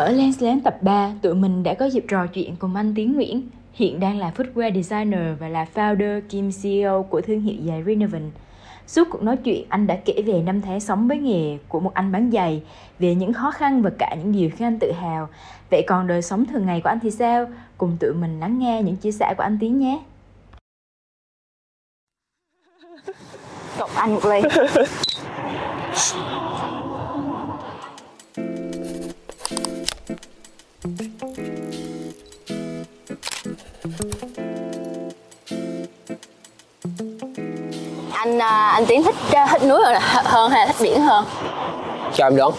Ở Lensland tập 3, tụi mình đã có dịp trò chuyện cùng anh Tiến Nguyễn, hiện đang là footwear designer và là founder kiêm CEO của thương hiệu giày Renovant. Suốt cuộc nói chuyện, anh đã kể về năm tháng sống với nghề của một anh bán giày, về những khó khăn và cả những điều khiến anh tự hào. Vậy còn đời sống thường ngày của anh thì sao? Cùng tụi mình lắng nghe những chia sẻ của anh Tiến nhé. Cọc anh một ly anh à, anh tiến thích à, thích núi hơn, hơn hay là thích biển hơn? Cho em đoán.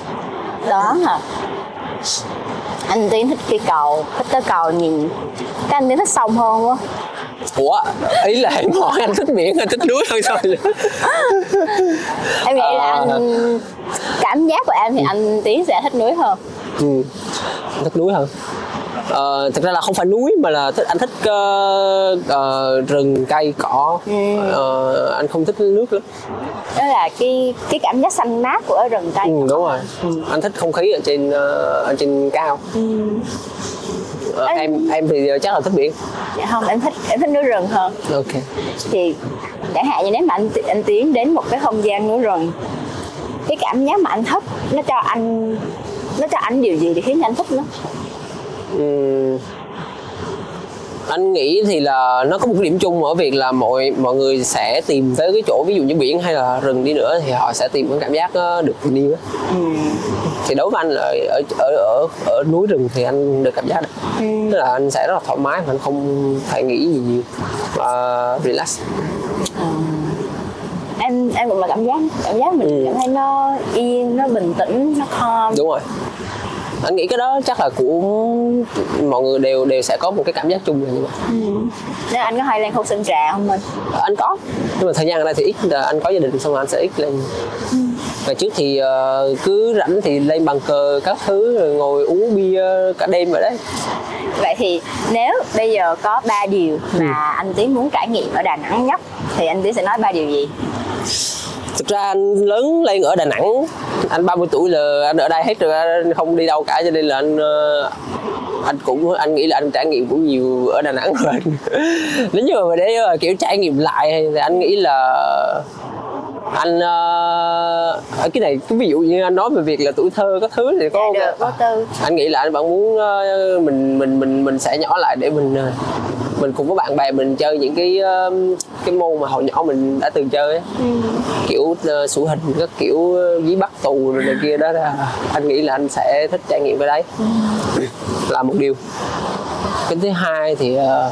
Đoán hả? Anh tiến thích cây cầu thích tới cầu nhìn. Cái anh tiến thích sông hơn quá. Ủa ý là em hỏi anh thích biển hay thích núi thôi sao em nghĩ là Ờ. anh cảm giác của em thì anh tiến sẽ thích núi hơn. Ừ. thích núi hơn Ờ, thực ra là không phải núi mà là thích anh thích ờ, ờ, rừng cây cỏ. Ừ. Ờ, anh không thích nước lắm. Đó là cái cái cảm giác xanh mát của rừng cây. Ừ, đúng rồi. Anh thích không khí ở trên ờ, ở trên cao. Ờ, Anh- em em thì chắc là thích biển. Dạ không em thích em thích núi rừng hơn. Ok. Thì chẳng hạn như nếu mà anh anh tiến đến một cái không gian núi rừng cái cảm giác mà anh thích nó cho anh nó cho anh điều gì để khiến anh thích nó Anh nghĩ thì là nó có một cái điểm chung ở việc là mọi mọi người sẽ tìm tới cái chỗ ví dụ như biển hay là rừng đi nữa thì họ sẽ tìm cái cảm giác ờ, được bình yên á. Thì đối với anh là ở ở ở ở núi rừng thì anh được cảm giác đó tức là anh sẽ rất là thoải mái mà anh không phải nghĩ gì nhiều và relax. Em em cũng là cảm giác cảm giác mình Ừ. cảm thấy nó yên nó bình tĩnh nó calm. Đúng rồi anh nghĩ cái đó chắc là của mọi người đều đều sẽ có một cái cảm giác chung là như vậy. Nếu anh có hay lên khu sơn trà không mình? Anh có nhưng mà thời gian ở đây thì ít anh có gia đình xong rồi anh sẽ ít lên. Ngày trước thì ờ, cứ rảnh thì lên bàn cờ các thứ rồi ngồi uống bia cả đêm ở đấy. Vậy thì nếu bây giờ có ba điều Ừ. mà anh tiến muốn trải nghiệm ở đà nẵng nhất thì anh tiến sẽ nói ba điều gì? Thực ra anh lớn lên ở đà nẵng anh 30 tuổi là anh ở đây hết rồi anh không đi đâu cả cho nên là anh ờ, anh cũng anh nghĩ là anh trải nghiệm cũng nhiều ở đà nẵng rồi nếu như mà để ờ, kiểu trải nghiệm lại thì anh nghĩ là anh ở cái này cái ví dụ như anh nói về việc là tuổi thơ có thứ thì có Dạ được, vô tư. anh nghĩ là anh vẫn muốn ờ, mình mình mình mình sẽ nhỏ lại để mình ờ, mình cùng với bạn bè mình chơi những cái ờ, cái môn mà hồi nhỏ mình đã từng chơi ấy. kiểu uh, sủ hình các kiểu uh, dí bắt tù rồi này kia đó là anh nghĩ là anh sẽ thích trải nghiệm cái đấy. Là một điều. Cái thứ hai thì ờ,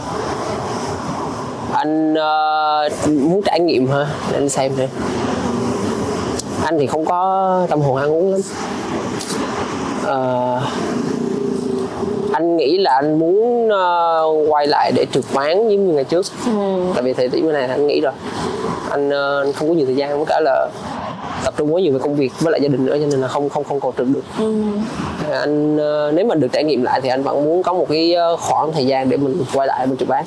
anh ờ, muốn trải nghiệm hả? Để anh xem nữa anh thì không có tâm hồn ăn uống lắm. Ờ, anh nghĩ là anh muốn ờ, quay lại để trượt ván giống như ngày trước. Tại vì thời điểm này anh nghĩ rồi. Anh, anh không có nhiều thời gian với cả là tập trung quá nhiều về công việc với lại gia đình nữa cho nên là không không không còn trượt được. Anh ờ, nếu mà được trải nghiệm lại thì anh vẫn muốn có một cái khoảng thời gian để mình quay lại mình trượt ván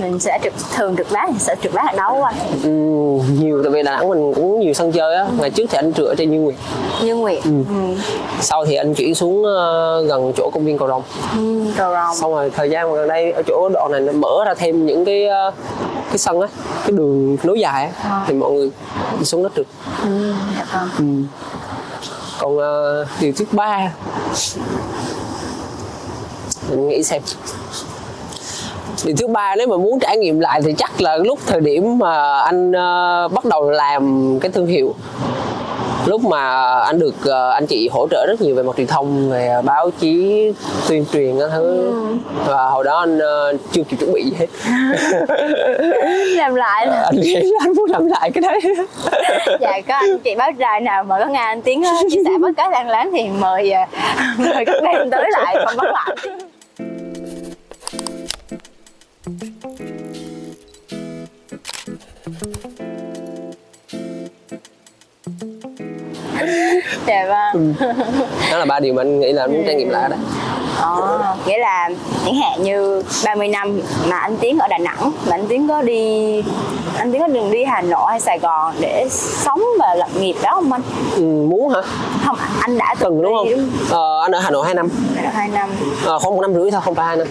mình sẽ trực thường trực bán thì sẽ trực bán ở đâu anh Ừm, nhiều tại vì đà nẵng mình cũng nhiều sân chơi á ngày trước thì anh trượt ở trên như nguyệt như nguyệt ừ. sau thì anh chuyển xuống ờ, gần chỗ công viên cầu rồng ừ. cầu rồng xong rồi thời gian gần đây ở chỗ đoạn này nó mở ra thêm những cái ờ, cái sân á cái đường nối dài á thì mọi người đi xuống đất được ừ. dạ vâng. còn ờ, điều thứ ba mình nghĩ xem điều thứ ba nếu mà muốn trải nghiệm lại thì chắc là lúc thời điểm mà anh ờ, bắt đầu làm cái thương hiệu. Lúc mà anh được ờ, anh chị hỗ trợ rất nhiều về mặt truyền thông về báo chí tuyên truyền các thứ. Và hồi đó anh ờ, chưa kịp chuẩn bị gì hết. Làm lại anh nghĩ là anh muốn làm lại cái đấy. Dạ có anh chị báo đài nào mà có nghe anh tiến ờ, chia sẻ với cái đang láng thì mời mời các em tới lại không bắt lại dạ vâng. Ừ. Đó là ba điều mà anh nghĩ là muốn trải nghiệm lại đó. Ờ, nghĩa là chẳng hạn như 30 năm mà anh Tiến ở Đà Nẵng mà anh Tiến có đi anh Tiến có đường đi Hà Nội hay Sài Gòn để sống và lập nghiệp đó không anh? ừ, muốn hả? Không, anh đã cần đúng không? ờ, anh ở hà nội 2 năm. Đã được 2 năm. Ờ, khoảng một năm rưỡi thôi không phải hai năm.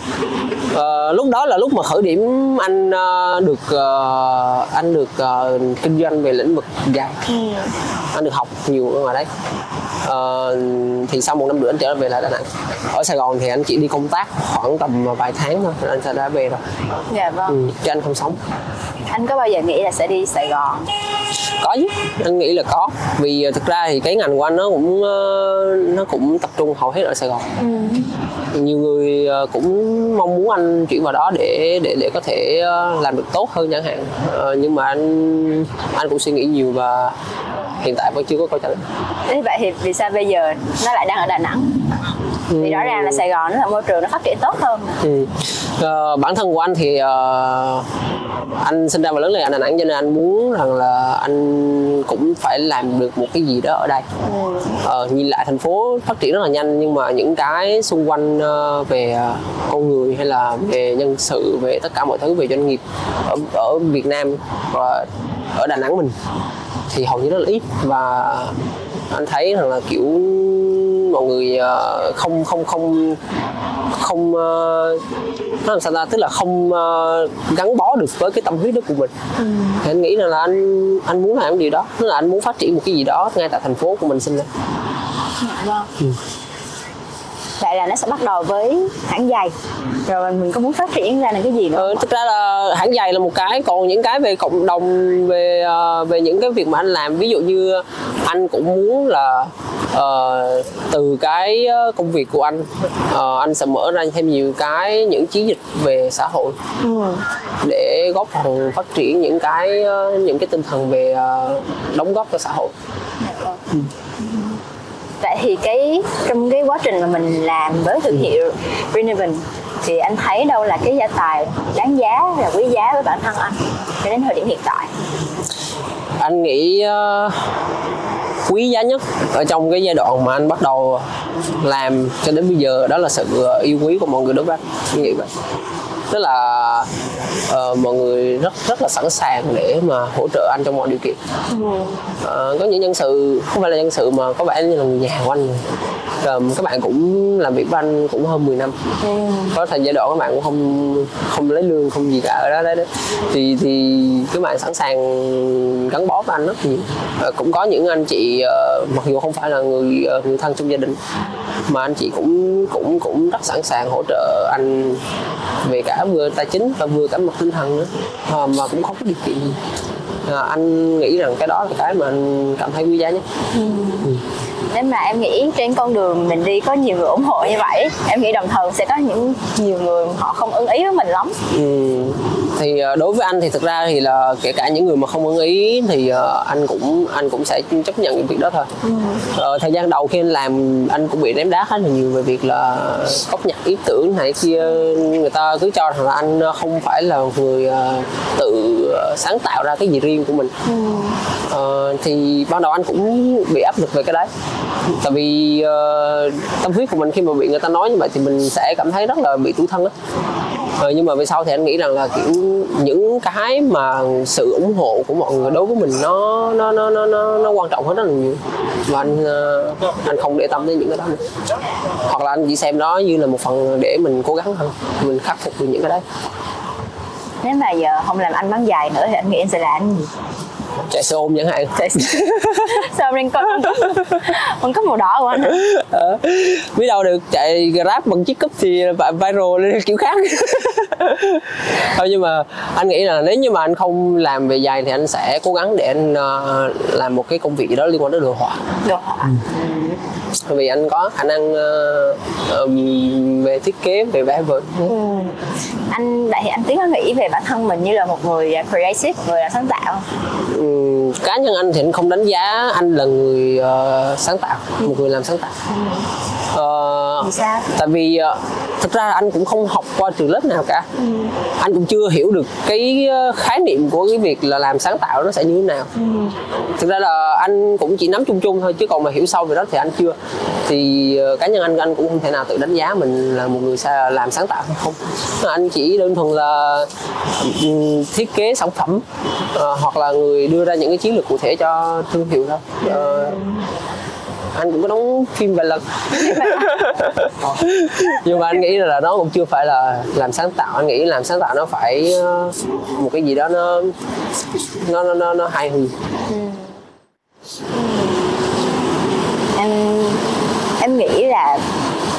Ờ, lúc đó là lúc mà khởi điểm anh ờ, được ờ, anh được ờ, kinh doanh về lĩnh vực dài Ừ. anh được học nhiều ở ngoài đấy Ờ, thì sau một năm rưỡi anh trở về lại đà nẵng. Ở sài gòn thì anh chỉ đi công tác khoảng tầm vài tháng thôi anh sẽ đã về rồi. Dạ vâng. ừ, chứ anh không sống. Anh có bao giờ nghĩ là sẽ đi Sài Gòn? có chứ anh nghĩ là có. Vì ờ, thực ra thì cái ngành của anh nó cũng ờ, nó cũng tập trung hầu hết ở sài gòn. Nhiều người cũng mong muốn anh chuyển vào đó để để để có thể làm được tốt hơn chẳng hạn. Nhưng mà anh anh cũng suy nghĩ nhiều và hiện tại vẫn chưa có câu trả lời Thế vậy thì vì sao bây giờ nó lại đang ở Đà Nẵng? Vì rõ ràng là Sài Gòn nó là môi trường nó phát triển tốt hơn. Ừ uh, bản thân của anh thì uh, anh sinh ra và lớn lên ở Đà Nẵng cho nên anh muốn rằng là anh cũng phải làm được một cái gì đó ở đây. uh, nhìn lại thành phố phát triển rất là nhanh nhưng mà những cái xung quanh uh, về con người hay là về nhân sự về tất cả mọi thứ về doanh nghiệp ở ở Việt Nam và ở Đà Nẵng mình thì hầu như rất là ít và anh thấy rằng là kiểu mọi người không không không không ờ, nó làm sao ta? Tức là không ờ, gắn bó được với cái tâm huyết đó của mình. Thì anh nghĩ rằng là anh anh muốn làm cái điều đó. Tức là anh muốn phát triển một cái gì đó ngay tại thành phố của mình sinh ra Vâng. Vậy là nó sẽ bắt đầu với hãng giày. Rồi mình có muốn phát triển ra là cái gì nữa Ờ, thực ra là hãng giày là một cái còn những cái về cộng đồng về về những cái việc mà anh làm. Ví dụ như anh cũng muốn là ờ, từ cái ờ, công việc của anh ờ, anh sẽ mở ra thêm nhiều cái những chiến dịch về xã hội. Để góp phần phát triển những cái những cái tinh thần về ờ, đóng góp cho xã hội. Vậy thì cái trong cái quá trình mà mình làm với thương hiệu Renovation thì anh thấy đâu là cái gia tài đáng giá là quý giá với bản thân anh cho đến thời điểm hiện tại? Anh nghĩ ờ, quý giá nhất ở trong cái giai đoạn mà anh bắt đầu làm cho đến bây giờ đó là sự ờ, yêu quý của mọi người đối với anh anh nghĩ vậy. Tức là ờ, mọi người rất rất là sẵn sàng để mà hỗ trợ anh trong mọi điều kiện. Ờ, có những nhân sự không phải là nhân sự mà có vẻ như là người nhà của anh rồi các bạn cũng làm việc với anh cũng hơn 10 năm. Có thời giai đoạn các bạn cũng không không lấy lương không gì cả ở đó đấy, đấy. thì thì các bạn sẵn sàng gắn bó với anh rất nhiều Ờ, cũng có những anh chị ờ, mặc dù không phải là người ờ, người thân trong gia đình mà anh chị cũng cũng cũng rất sẵn sàng hỗ trợ anh về cả vừa tài chính và vừa cả mặt tinh thần nữa. Ờ, mà cũng không có điều kiện gì à, anh nghĩ rằng cái đó là cái mà anh cảm thấy quý giá nhất. Nếu mà em nghĩ trên con đường mình đi có nhiều người ủng hộ như vậy em nghĩ đồng thời sẽ có những nhiều người họ không ưng ý với mình lắm. Ừ, thì ờ, đối với anh thì thực ra thì là kể cả những người mà không ưng ý thì ờ, anh cũng anh cũng sẽ chấp nhận những việc đó thôi. Ờ, thời gian đầu khi anh làm anh cũng bị ném đá khá là nhiều về việc là cóp nhặt ý tưởng này kia. Người ta cứ cho rằng là anh không phải là người tự sáng tạo ra cái gì riêng của mình. Ờ, thì ban đầu anh cũng bị áp lực về cái đấy. Tại vì ờ, tâm huyết của mình khi mà bị người ta nói như vậy thì mình sẽ cảm thấy rất là bị tủi thân á Ờ, nhưng mà về sau thì anh nghĩ rằng là kiểu những cái mà sự ủng hộ của mọi người đối với mình nó nó nó nó nó, nó quan trọng hơn rất là nhiều. Và anh ờ, anh không để tâm đến những cái đó nữa. Hoặc là anh chỉ xem nó như là một phần để mình cố gắng hơn mình khắc phục được những cái đấy nếu mà giờ không làm anh bán giày nữa thì anh nghĩ anh sẽ làm cái gì? Chạy xe ôm chẳng hạn. Sao em đang coi con. Cúp màu đỏ của anh Ờ, biết đâu được chạy grab bằng chiếc cúp thì vi- viral lên kiểu khác thôi nhưng mà anh nghĩ là nếu như mà anh không làm về giày thì anh sẽ cố gắng để anh ờ, làm một cái công việc gì đó liên quan đến đồ họa. Đồ họa. Bởi vì anh có khả năng ờ, về thiết kế về vẽ vời. Anh vậy thì anh tiến có nghĩ về bản thân mình như là một người creative người làm sáng tạo? Ừm, cá nhân anh thì anh không đánh giá anh là người ờ, sáng tạo một người làm sáng tạo. Ờ, Vì sao? tại vì ờ, thực ra anh cũng không học qua trường lớp nào cả. Anh cũng chưa hiểu được cái ờ, khái niệm của cái việc là làm sáng tạo nó sẽ như thế nào. Thực ra là anh cũng chỉ nắm chung chung thôi chứ còn mà hiểu sâu về đó thì anh chưa. Thì ờ, cá nhân anh anh cũng không thể nào tự đánh giá mình là một người sa- làm sáng tạo hay không. Anh chỉ đơn thuần là ừm, thiết kế sản phẩm ờ, hoặc là người đưa ra những cái chiến lược cụ thể cho thương hiệu thôi. Ờ, anh cũng có đóng phim vài lần nhưng mà anh nghĩ là nó cũng chưa phải là làm sáng tạo. Anh nghĩ làm sáng tạo nó phải ờ, một cái gì đó nó nó nó nó, nó hài hước em em nghĩ là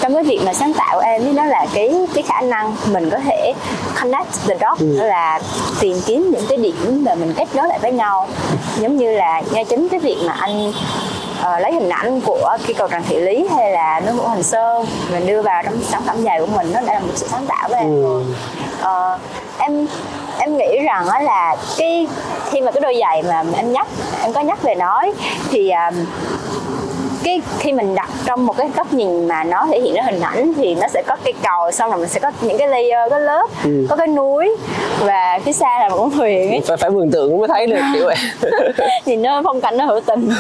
trong cái việc mà sáng tạo em ấy đó là cái cái khả năng mình có thể connect the dots đó là tìm kiếm những cái điểm mà mình kết nối lại với nhau. Giống như là ngay chính cái việc mà anh ờ, lấy hình ảnh của cái cầu tràng thị lý hay là núi ngũ hành sơn mình đưa vào trong sản phẩm giày của mình nó đã là một sự sáng tạo của em rồi. Ờ, em em nghĩ rằng đó là cái khi mà cái đôi giày mà em nhắc em có nhắc về nó ấy, thì à, cái khi mình đặt trong một cái góc nhìn mà nó thể hiện ra hình ảnh thì nó sẽ có cây cầu xong rồi mình sẽ có những cái layer có lớp Ừ. có cái núi và phía xa là một con thuyền ấy. Phải phải mường tượng mới thấy được kiểu vậy. Nhìn nó phong cảnh nó hữu tình.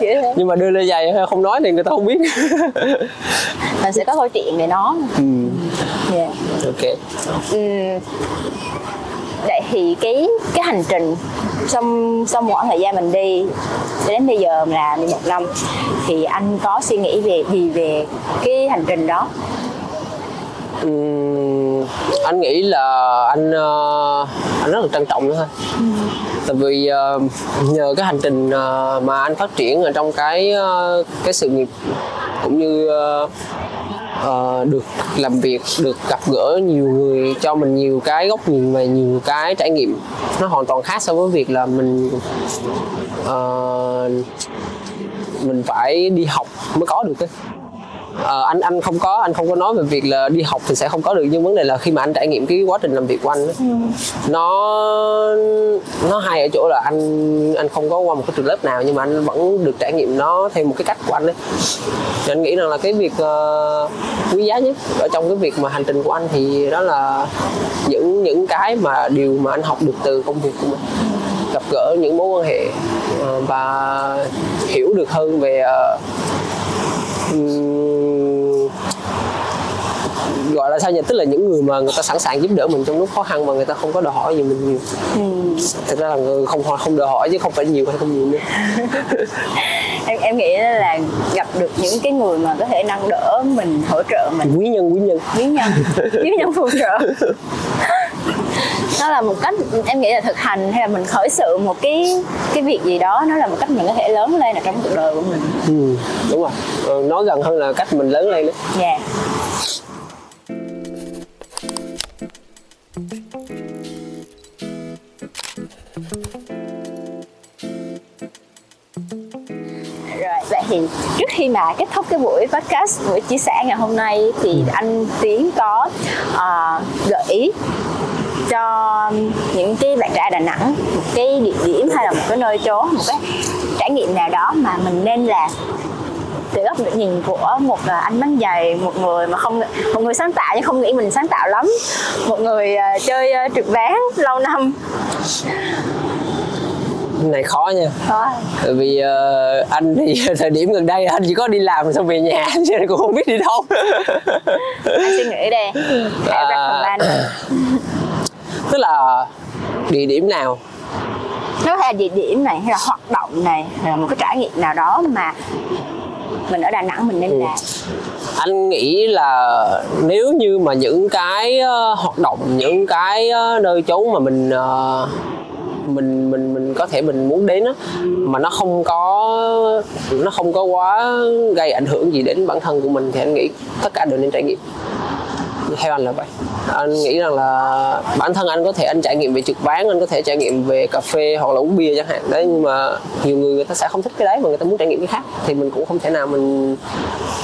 Nhưng mà đưa lên giày không nói thì người ta không biết. Mình sẽ có câu chuyện về nó. Ừ. yeah. ok. Ừm, vậy thì cái cái hành trình trong trong một khoảng thời gian mình đi đến bây giờ là 11 năm thì anh có suy nghĩ về gì về cái hành trình đó? Ừm, anh nghĩ là anh ờ, anh rất là trân trọng nó thôi. Tại vì ờ, nhờ cái hành trình ờ, mà anh phát triển ở trong cái ờ, cái sự nghiệp cũng như ờ, uh, được làm việc được gặp gỡ nhiều người cho mình nhiều cái góc nhìn và nhiều cái trải nghiệm. Nó hoàn toàn khác so với việc là mình uh, mình phải đi học mới có được cái Ờ, anh anh không có anh không có nói về việc là đi học thì sẽ không có được nhưng vấn đề là khi mà anh trải nghiệm cái quá trình làm việc của anh á, nó nó hay ở chỗ là anh anh không có qua một cái trường lớp nào nhưng mà anh vẫn được trải nghiệm nó theo một cái cách của anh đấy thì anh nghĩ rằng là cái việc ờ, quý giá nhất ở trong cái việc mà hành trình của anh thì đó là những những cái mà điều mà anh học được từ công việc của mình. Gặp gỡ những mối quan hệ ờ, và hiểu được hơn về ờ, gọi là sao nhỉ? Tức là những người mà người ta sẵn sàng giúp đỡ mình trong lúc khó khăn mà người ta không có đòi hỏi gì mình nhiều. Thực ra là người không không đòi hỏi chứ không phải nhiều hay không nhiều nữa. Em em nghĩ là gặp được những cái người mà có thể nâng đỡ mình hỗ trợ mình. Quý nhân quý nhân. Quý nhân. Quý nhân phù trợ nó là một cách em nghĩ là thực hành hay là mình khởi sự một cái cái việc gì đó nó là một cách mình có thể lớn lên ở trong cuộc đời của mình. Ừ, đúng rồi. Ờ, nói gần hơn là cách mình lớn lên đấy dạ. Rồi, vậy thì trước khi mà kết thúc cái buổi podcast, buổi chia sẻ ngày hôm nay thì anh Tiến có ờ, gợi ý cho những cái bạn trẻ Đà Nẵng một cái địa điểm hay là một cái nơi chốn, một cái trải nghiệm nào đó mà mình nên làm từ góc nhìn của một à, anh bán giày một người mà không một người sáng tạo nhưng không nghĩ mình sáng tạo lắm. Một người à, chơi à, trượt ván lâu năm. Này khó nha. Tại vì ờ, anh thì thời điểm gần đây anh chỉ có đi làm xong về nhà nên cũng không biết đi đâu. Anh suy nghĩ đây. À. tức là địa điểm nào? Nó là địa điểm này hay là hoạt động này hay là một cái trải nghiệm nào đó mà mình ở Đà Nẵng mình nên Ừ. làm? Anh nghĩ là nếu như mà những cái ờ, hoạt động những cái ờ, nơi chốn mà mình ờ, mình mình mình có thể mình muốn đến á mà nó không có nó không có quá gây ảnh hưởng gì đến bản thân của mình thì anh nghĩ tất cả đều nên trải nghiệm theo anh là vậy. Anh nghĩ rằng là bản thân anh có thể anh trải nghiệm về trực bán anh có thể trải nghiệm về cà phê hoặc là uống bia chẳng hạn. Đấy nhưng mà nhiều người người ta sẽ không thích cái đấy mà người ta muốn trải nghiệm cái khác. Thì mình cũng không thể nào mình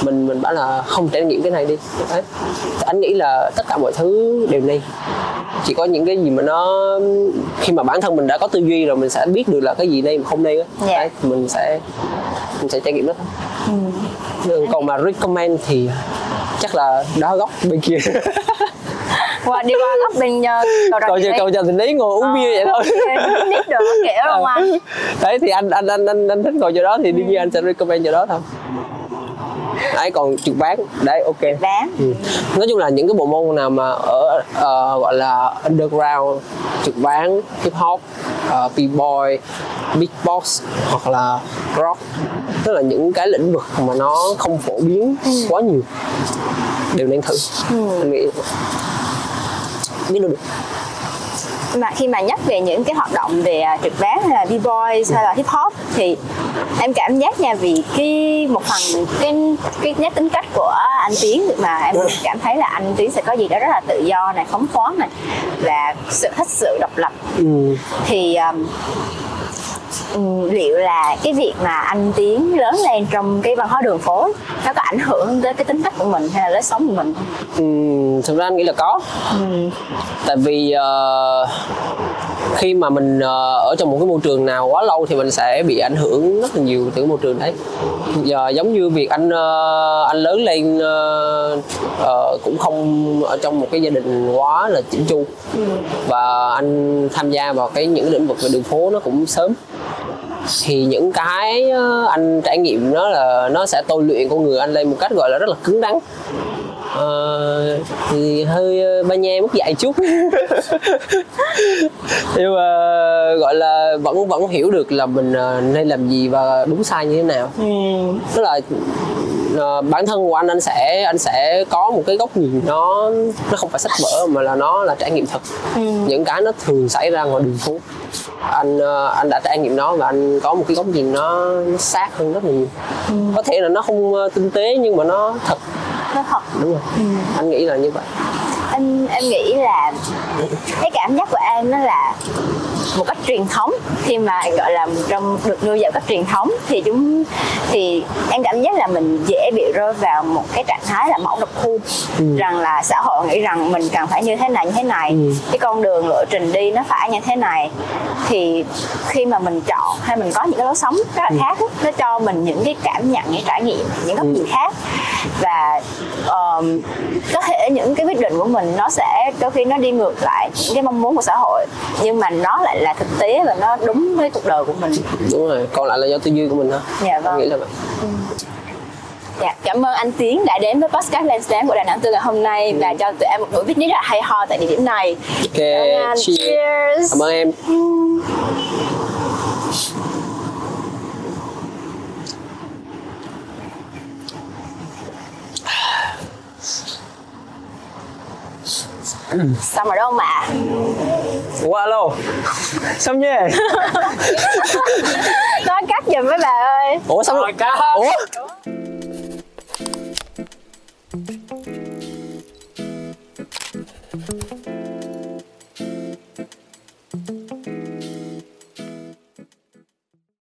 mình mình bảo là không trải nghiệm cái này đi. Đấy. Anh nghĩ là tất cả mọi thứ đều nên. Chỉ có những cái gì mà nó khi mà bản thân mình đã có tư duy rồi mình sẽ biết được là cái gì nên mà không nên á. Dạ. đấy thì mình sẽ mình sẽ trải nghiệm đó thôi. Ừ. còn mà recommend thì chắc là đó góc bên kia. Qua đi qua góc bên uh, cầu cho cầu cho thì lấy ngồi uống bia vậy thôi. nít được kiểu không anh đấy thì anh anh anh anh, anh thích ngồi chỗ đó thì đương nhiên anh sẽ recommend chỗ đó thôi đấy còn trượt ván đấy ok. Bán. Ừ. nói chung là những cái bộ môn nào mà ở uh, gọi là underground trượt ván hip hop uh, b-boy beatbox hoặc là rock tức là những cái lĩnh vực mà nó không phổ biến quá nhiều đều nên thử. Ừ. anh nghĩ biết đâu được mà khi mà nhắc về những cái hoạt động về à, trượt ván hay là b-boys hay là hip hop thì em cảm giác nha vì cái một phần cái cái nét tính cách của anh Tiến mà em cảm thấy là anh Tiến sẽ có gì đó rất là tự do này phóng khoáng này và sự thích sự độc lập ừ. thì um, um, liệu là cái việc mà anh Tiến lớn lên trong cái văn hóa đường phố nó có ảnh hưởng tới cái tính cách của mình hay là lối sống của mình? Ừ, thực ra anh nghĩ là có. Tại vì ờ, khi mà mình ờ, ở trong một cái môi trường nào quá lâu thì mình sẽ bị ảnh hưởng rất là nhiều từ cái môi trường đấy. Giờ giống như việc anh ờ, anh lớn lên ờ, ờ, cũng không ở trong một cái gia đình quá là chỉnh chu. Và anh tham gia vào cái những lĩnh vực về đường phố nó cũng sớm thì những cái ờ, anh trải nghiệm nó là nó sẽ tôi luyện con người anh lên một cách, gọi là, rất là cứng rắn Ờ, thì hơi ờ, ba nha mất dạy chút. Nhưng mà gọi là vẫn vẫn hiểu được là mình ờ, nên làm gì và đúng sai như thế nào. Tức là bản thân của anh anh sẽ anh sẽ có một cái góc nhìn nó nó không phải sách vở mà là nó là trải nghiệm thật. Những cái nó thường xảy ra ngoài đường phố. Anh anh đã trải nghiệm nó và anh có một cái góc nhìn nó, nó sát hơn rất là nhiều. Có thể là nó không tinh tế nhưng mà nó thật nó thật đúng rồi. Anh nghĩ là như vậy. Em em nghĩ là cái cảm giác của em nó là một cách truyền thống. Khi mà gọi là trong được nuôi dạy cách truyền thống thì chúng thì em cảm giác là mình dễ bị rơi vào một cái trạng thái là mẫu độc khu rằng là xã hội nghĩ rằng mình cần phải như thế này như thế này. Ừ. cái con đường lộ trình đi nó phải như thế này. Thì khi mà mình chọn hay mình có những cái lối sống rất là khác á, nó cho mình những cái cảm nhận những trải nghiệm những góc nhìn khác. Và um, có thể những cái quyết định của mình nó sẽ đôi khi nó đi ngược lại những cái mong muốn của xã hội nhưng mà nó lại là thực tế và nó đúng với cuộc đời của mình. Đúng rồi còn lại là do tư duy của mình thôi. Dạ anh nghĩ vâng. là vậy. Dạ, cảm ơn anh Tiến đã đến với podcast Lensdance của Đà Nẵng từ ngày hôm nay và cho tụi em một buổi picnic rất là hay ho tại địa điểm này. Ok cheers. Cheers. cảm ơn em xong rồi không ạ ủa alo xong nhé nói cắt giùm với bà ơi. Ủa xong Rồi, cá. ủa